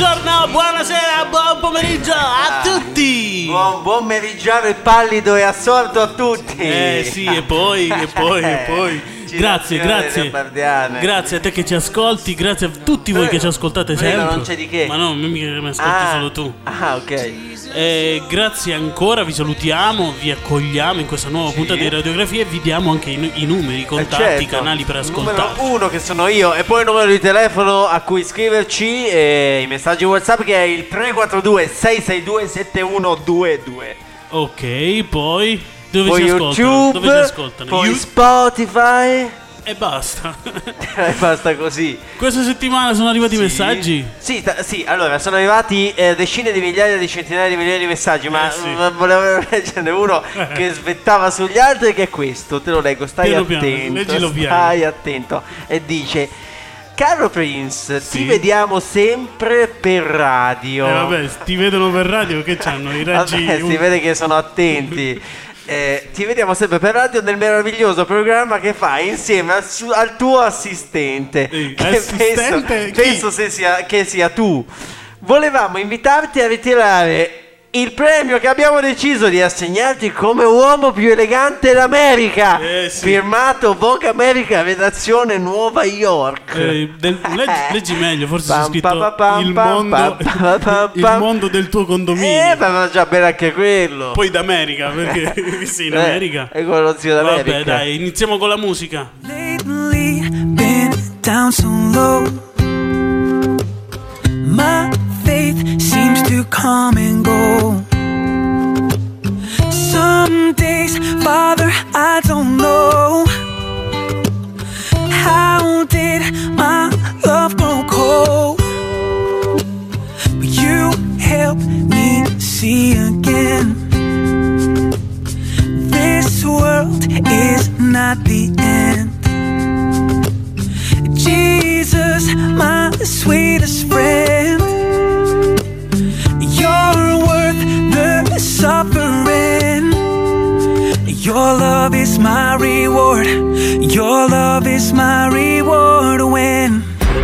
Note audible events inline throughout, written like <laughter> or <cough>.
buongiorno, buonasera, buon pomeriggio a ah. tutti! Buon pomeriggio pallido e assorto a tutti! Eh sì, e poi, e poi, e <laughs> eh. poi... Grazie, grazie. Grazie a te che ci ascolti, grazie a tutti voi che ci ascoltate sempre. non c'è di che. Ma no, che mi ascolti Ah, solo tu. Ah, ok. Eh, grazie ancora, vi salutiamo, vi accogliamo in questa nuova puntata di radiografia e vi diamo anche i, i numeri, i contatti, certo. i canali per ascoltare. Numero uno che sono io e poi il numero di telefono a cui scriverci e i messaggi WhatsApp che è il 342 662 7122. Ok, poi dove poi si ascoltano? YouTube, Dove si ascoltano? poi You- Spotify e basta. <laughs> e basta così. Questa settimana sono arrivati Sì. messaggi. Sì, ta- sì, allora sono arrivati eh, decine di migliaia di centinaia di migliaia di messaggi, ma Eh, sì. ma volevo <laughs> leggerne uno che svettava sugli altri che è questo, te lo leggo, stai Piano attento. piano. stai attento. E dice Caro Prince, Sì. ti vediamo sempre per radio. E vabbè, ti vedono per radio che c'hanno i raggi. Vabbè, si vede che sono attenti. <laughs> Eh, ti vediamo sempre per radio nel meraviglioso programma che fai insieme al, su- al tuo assistente. Ehi, che assistente? penso, penso sia, che sia tu. Volevamo invitarti a ritirare il premio che abbiamo deciso di assegnarti come uomo più elegante d'America. Eh, sì. Firmato Vogue America, redazione Nuova York. Eh, del- <laughs> leggi, leggi meglio, forse c'è scritto pam, pam, il pam, mondo, pam, pam, <laughs> il pam. mondo del tuo condominio. Eh, ma va già bene anche quello. Poi d'America, perché <laughs> sì, in Eh, America. è quello lo zio d'America. Vabbè, dai, iniziamo con la musica. lately been down so low. My faith seems to come don't know. How did my love grow cold? But you helped me see again. This world is not the end. Jesus, my sweetest my reward. Your love is my reward when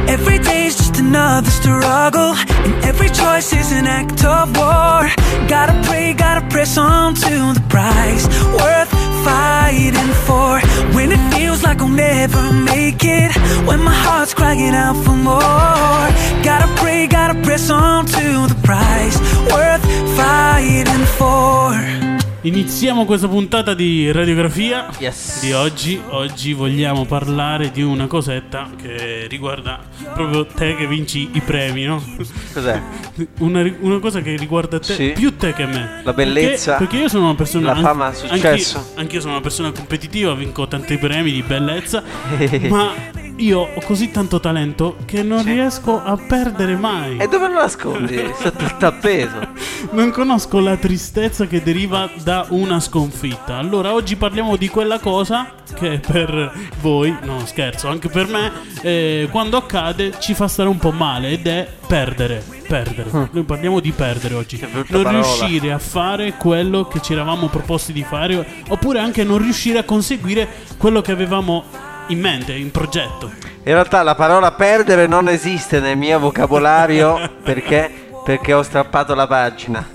every day's just another struggle. And every choice is an act of war. Gotta pray, gotta press on to the prize. Worth fighting for. When it feels like I'll never make it. When my heart's crying out for more. Gotta pray, gotta press on to the prize. Worth fighting for. Iniziamo questa puntata di radiografia Yes. di oggi. Oggi vogliamo parlare di una cosetta che riguarda proprio te che vinci i premi, no? Cos'è? Una, una cosa che riguarda te, Sì. più te che me. La bellezza, Perché, perché io sono una persona. la fama, il successo. Anch'io, anch'io sono una persona competitiva, vinco tanti premi di bellezza. <laughs> ma io ho così tanto talento che non riesco a perdere mai. E dove lo nascondi? <laughs> Sotto il tappeto. Non conosco la tristezza che deriva da una sconfitta. Allora, oggi parliamo di quella cosa che per voi, no scherzo, anche per me, eh, quando accade ci fa stare un po' male ed è perdere. Perdere. Noi parliamo di perdere oggi. Non parola. riuscire a fare quello che ci eravamo proposti di fare, oppure anche non riuscire a conseguire quello che avevamo in mente, in progetto. In realtà la parola perdere non esiste nel mio vocabolario <laughs> perché perché ho strappato la pagina.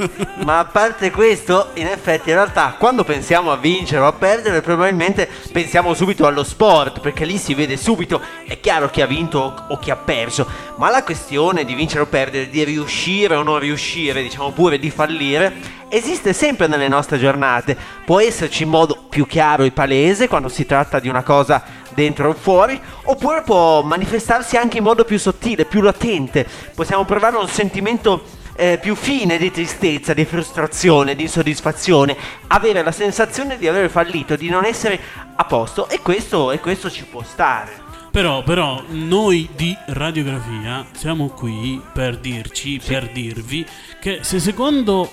Ma a parte questo, in effetti, in realtà, quando pensiamo a vincere o a perdere, probabilmente pensiamo subito allo sport, perché lì si vede subito, è chiaro chi ha vinto o- o chi ha perso. Ma la questione di vincere o perdere, di riuscire o non riuscire, diciamo pure di fallire, esiste sempre nelle nostre giornate. Può esserci in modo più chiaro e palese quando si tratta di una cosa dentro o fuori, oppure può manifestarsi anche in modo più sottile, più latente. Possiamo provare un sentimento eh, più fine di tristezza, di frustrazione, di insoddisfazione, avere la sensazione di aver fallito, di non essere a posto e questo, e questo ci può stare. Però, però, noi di radiografia siamo qui per dirci, per dirvi che se secondo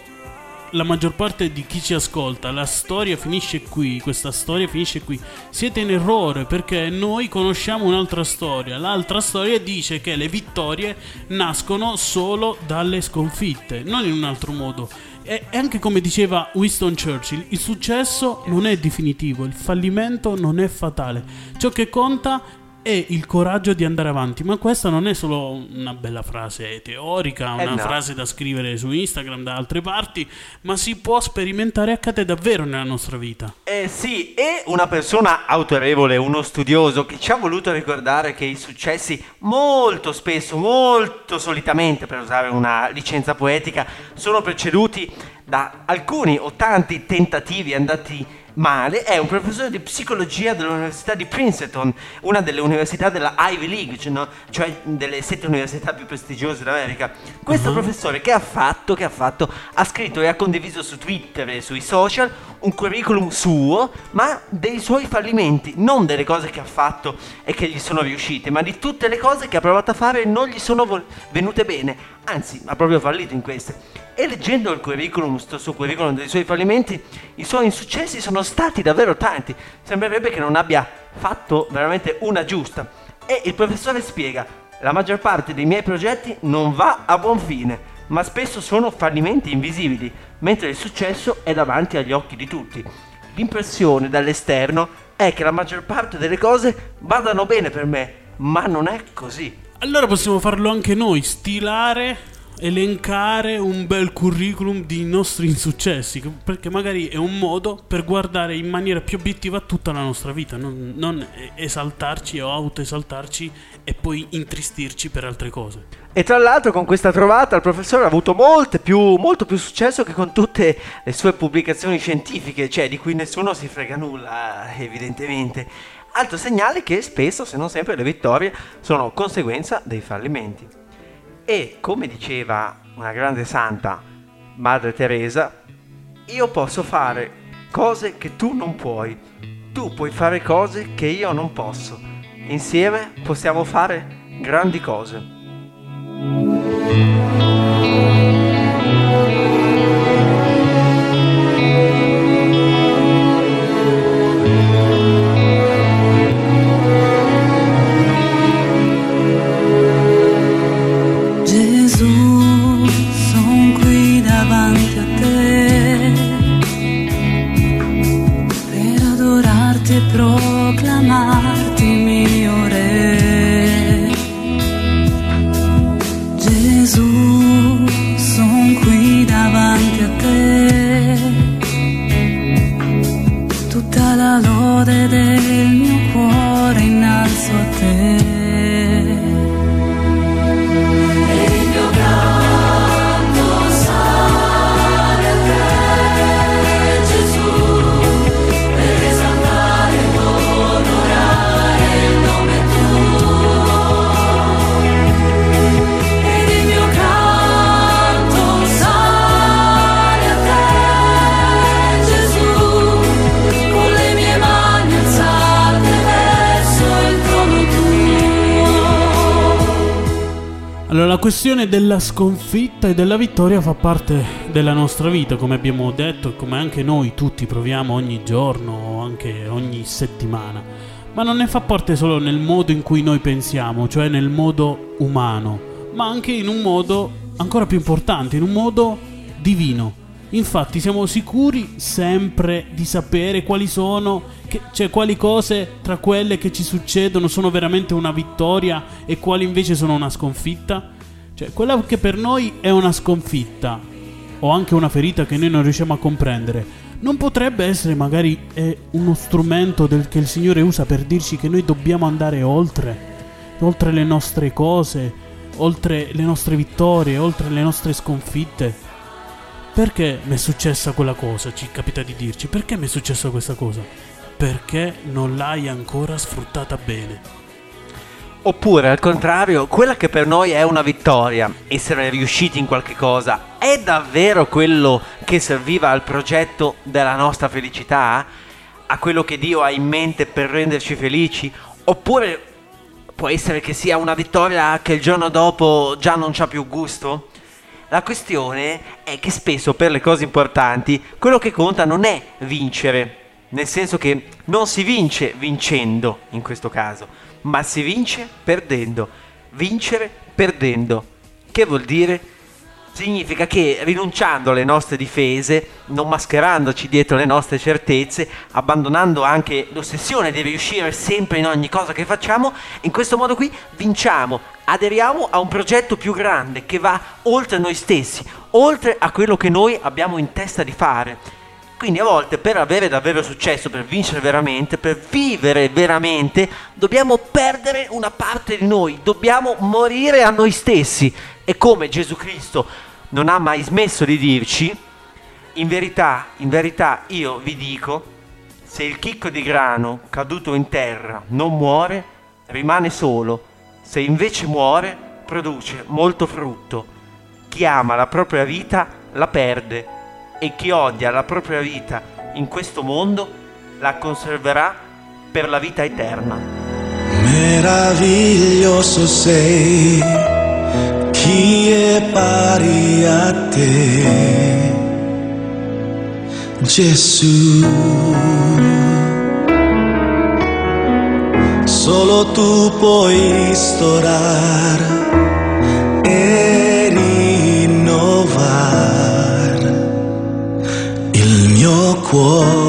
la maggior parte di chi ci ascolta la storia finisce qui, questa storia finisce qui, siete in errore perché noi conosciamo un'altra storia. L'altra storia dice che le vittorie nascono solo dalle sconfitte, non in un altro modo. E anche come diceva Winston Churchill, il successo non è definitivo, il fallimento non è fatale. Ciò che conta e il coraggio di andare avanti. Ma questa non è solo una bella frase teorica, una Eh no. frase da scrivere su Instagram da altre parti, ma si può sperimentare accade davvero nella nostra vita. Eh sì, e una persona autorevole, uno studioso che ci ha voluto ricordare che i successi molto spesso, molto solitamente, per usare una licenza poetica, sono preceduti da alcuni o tanti tentativi andati male, è un professore di psicologia dell'Università di Princeton, una delle università della Ivy League, cioè, no? cioè delle sette università più prestigiose d'America. Questo professore che ha fatto, che ha fatto, ha scritto e ha condiviso su Twitter e sui social un curriculum suo, ma dei suoi fallimenti, non delle cose che ha fatto e che gli sono riuscite, ma di tutte le cose che ha provato a fare e non gli sono vol- venute bene, anzi ha proprio fallito in queste. E leggendo il curriculum, sto suo curriculum dei suoi fallimenti, i suoi insuccessi sono stati davvero tanti. Sembrerebbe che non abbia fatto veramente una giusta. E il professore spiega, la maggior parte dei miei progetti non va a buon fine, ma spesso sono fallimenti invisibili, mentre il successo è davanti agli occhi di tutti. L'impressione dall'esterno è che la maggior parte delle cose vadano bene per me, ma non è così. Allora possiamo farlo anche noi, stilare, elencare un bel curriculum di nostri insuccessi, perché magari è un modo per guardare in maniera più obiettiva tutta la nostra vita, non, non esaltarci o autoesaltarci e poi intristirci per altre cose. E tra l'altro con questa trovata il professore ha avuto più, molto più successo che con tutte le sue pubblicazioni scientifiche, cioè di cui nessuno si frega nulla, evidentemente. Altro segnale che spesso, se non sempre, le vittorie sono conseguenza dei fallimenti. E come diceva una grande santa, Madre Teresa, io posso fare cose che tu non puoi, tu puoi fare cose che io non posso. Insieme possiamo fare grandi cose. Adorarti Allora, la questione della sconfitta e della vittoria fa parte della nostra vita, come abbiamo detto e come anche noi tutti proviamo ogni giorno o anche ogni settimana. Ma non ne fa parte solo nel modo in cui noi pensiamo, cioè nel modo umano, ma anche in un modo ancora più importante, in un modo divino. Infatti siamo sicuri sempre di sapere quali sono, che- cioè quali cose tra quelle che ci succedono sono veramente una vittoria e quali invece sono una sconfitta? Cioè quella che per noi è una sconfitta o anche una ferita che noi non riusciamo a comprendere, non potrebbe essere magari eh, uno strumento del- che il Signore usa per dirci che noi dobbiamo andare oltre, oltre le nostre cose, oltre le nostre vittorie, oltre le nostre sconfitte. Perché mi è successa quella cosa? Ci capita di dirci. Perché mi è successa questa cosa? Perché non l'hai ancora sfruttata bene. Oppure al contrario, quella che per noi è una vittoria, essere riusciti in qualche cosa, è davvero quello che serviva al progetto della nostra felicità? A quello che Dio ha in mente per renderci felici? Oppure può essere che sia una vittoria che il giorno dopo già non c'ha più gusto? La questione è che spesso per le cose importanti quello che conta non è vincere, nel senso che non si vince vincendo in questo caso, ma si vince perdendo. Vincere perdendo. Che vuol dire? Significa che rinunciando alle nostre difese, non mascherandoci dietro le nostre certezze, abbandonando anche l'ossessione di riuscire sempre in ogni cosa che facciamo, in questo modo qui vinciamo, aderiamo a un progetto più grande che va oltre noi stessi, oltre a quello che noi abbiamo in testa di fare. Quindi a volte per avere davvero successo, per vincere veramente, per vivere veramente, dobbiamo perdere una parte di noi, dobbiamo morire a noi stessi. E come Gesù Cristo non ha mai smesso di dirci, in verità, in verità io vi dico, se il chicco di grano caduto in terra non muore, rimane solo, se invece muore, produce molto frutto. Chi ama la propria vita la perde e chi odia la propria vita in questo mondo la conserverà per la vita eterna. Meraviglioso sei chi è pari a te, Gesù. Solo tu puoi restaurare e rinnovare il mio cuore.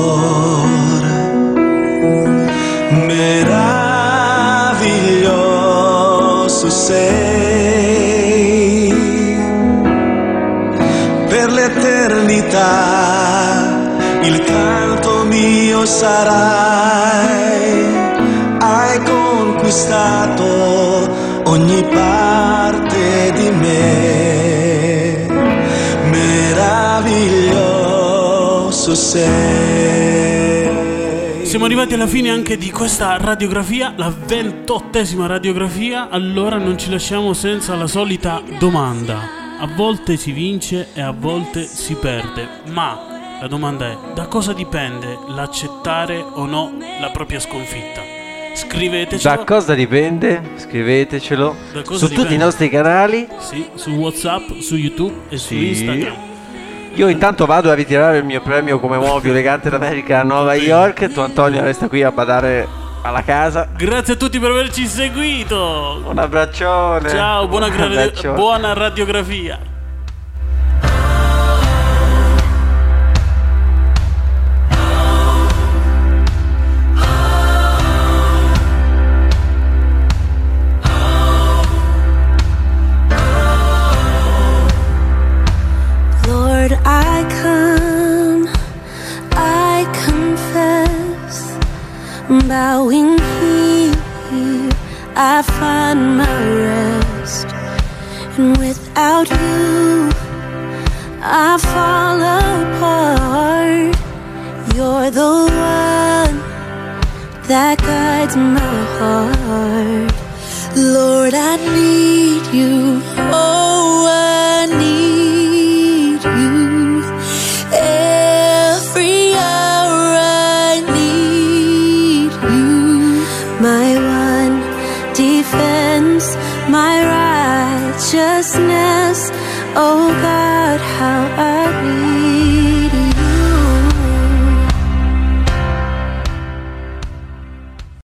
Arrivati alla fine anche di questa radiografia, la ventottesima radiografia, allora non ci lasciamo senza la solita domanda. A volte si vince e a volte si perde, ma la domanda è da cosa dipende l'accettare o no la propria sconfitta? Scrivetecelo. Da cosa dipende? Scrivetecelo cosa su dipende? tutti i nostri canali. Sì, su WhatsApp, su YouTube e su Sì. Instagram. Io intanto vado a ritirare il mio premio come uomo più elegante d'America a Nuova York. Tu Antonio resta qui a badare alla casa. Grazie a tutti per averci seguito. Un abbraccione. Ciao, buona, gra- abbraccione. buona radiografia. I come, I confess, bowing here, I find my rest, and without you, I fall apart. You're the one that guides my heart. Lord, I need you.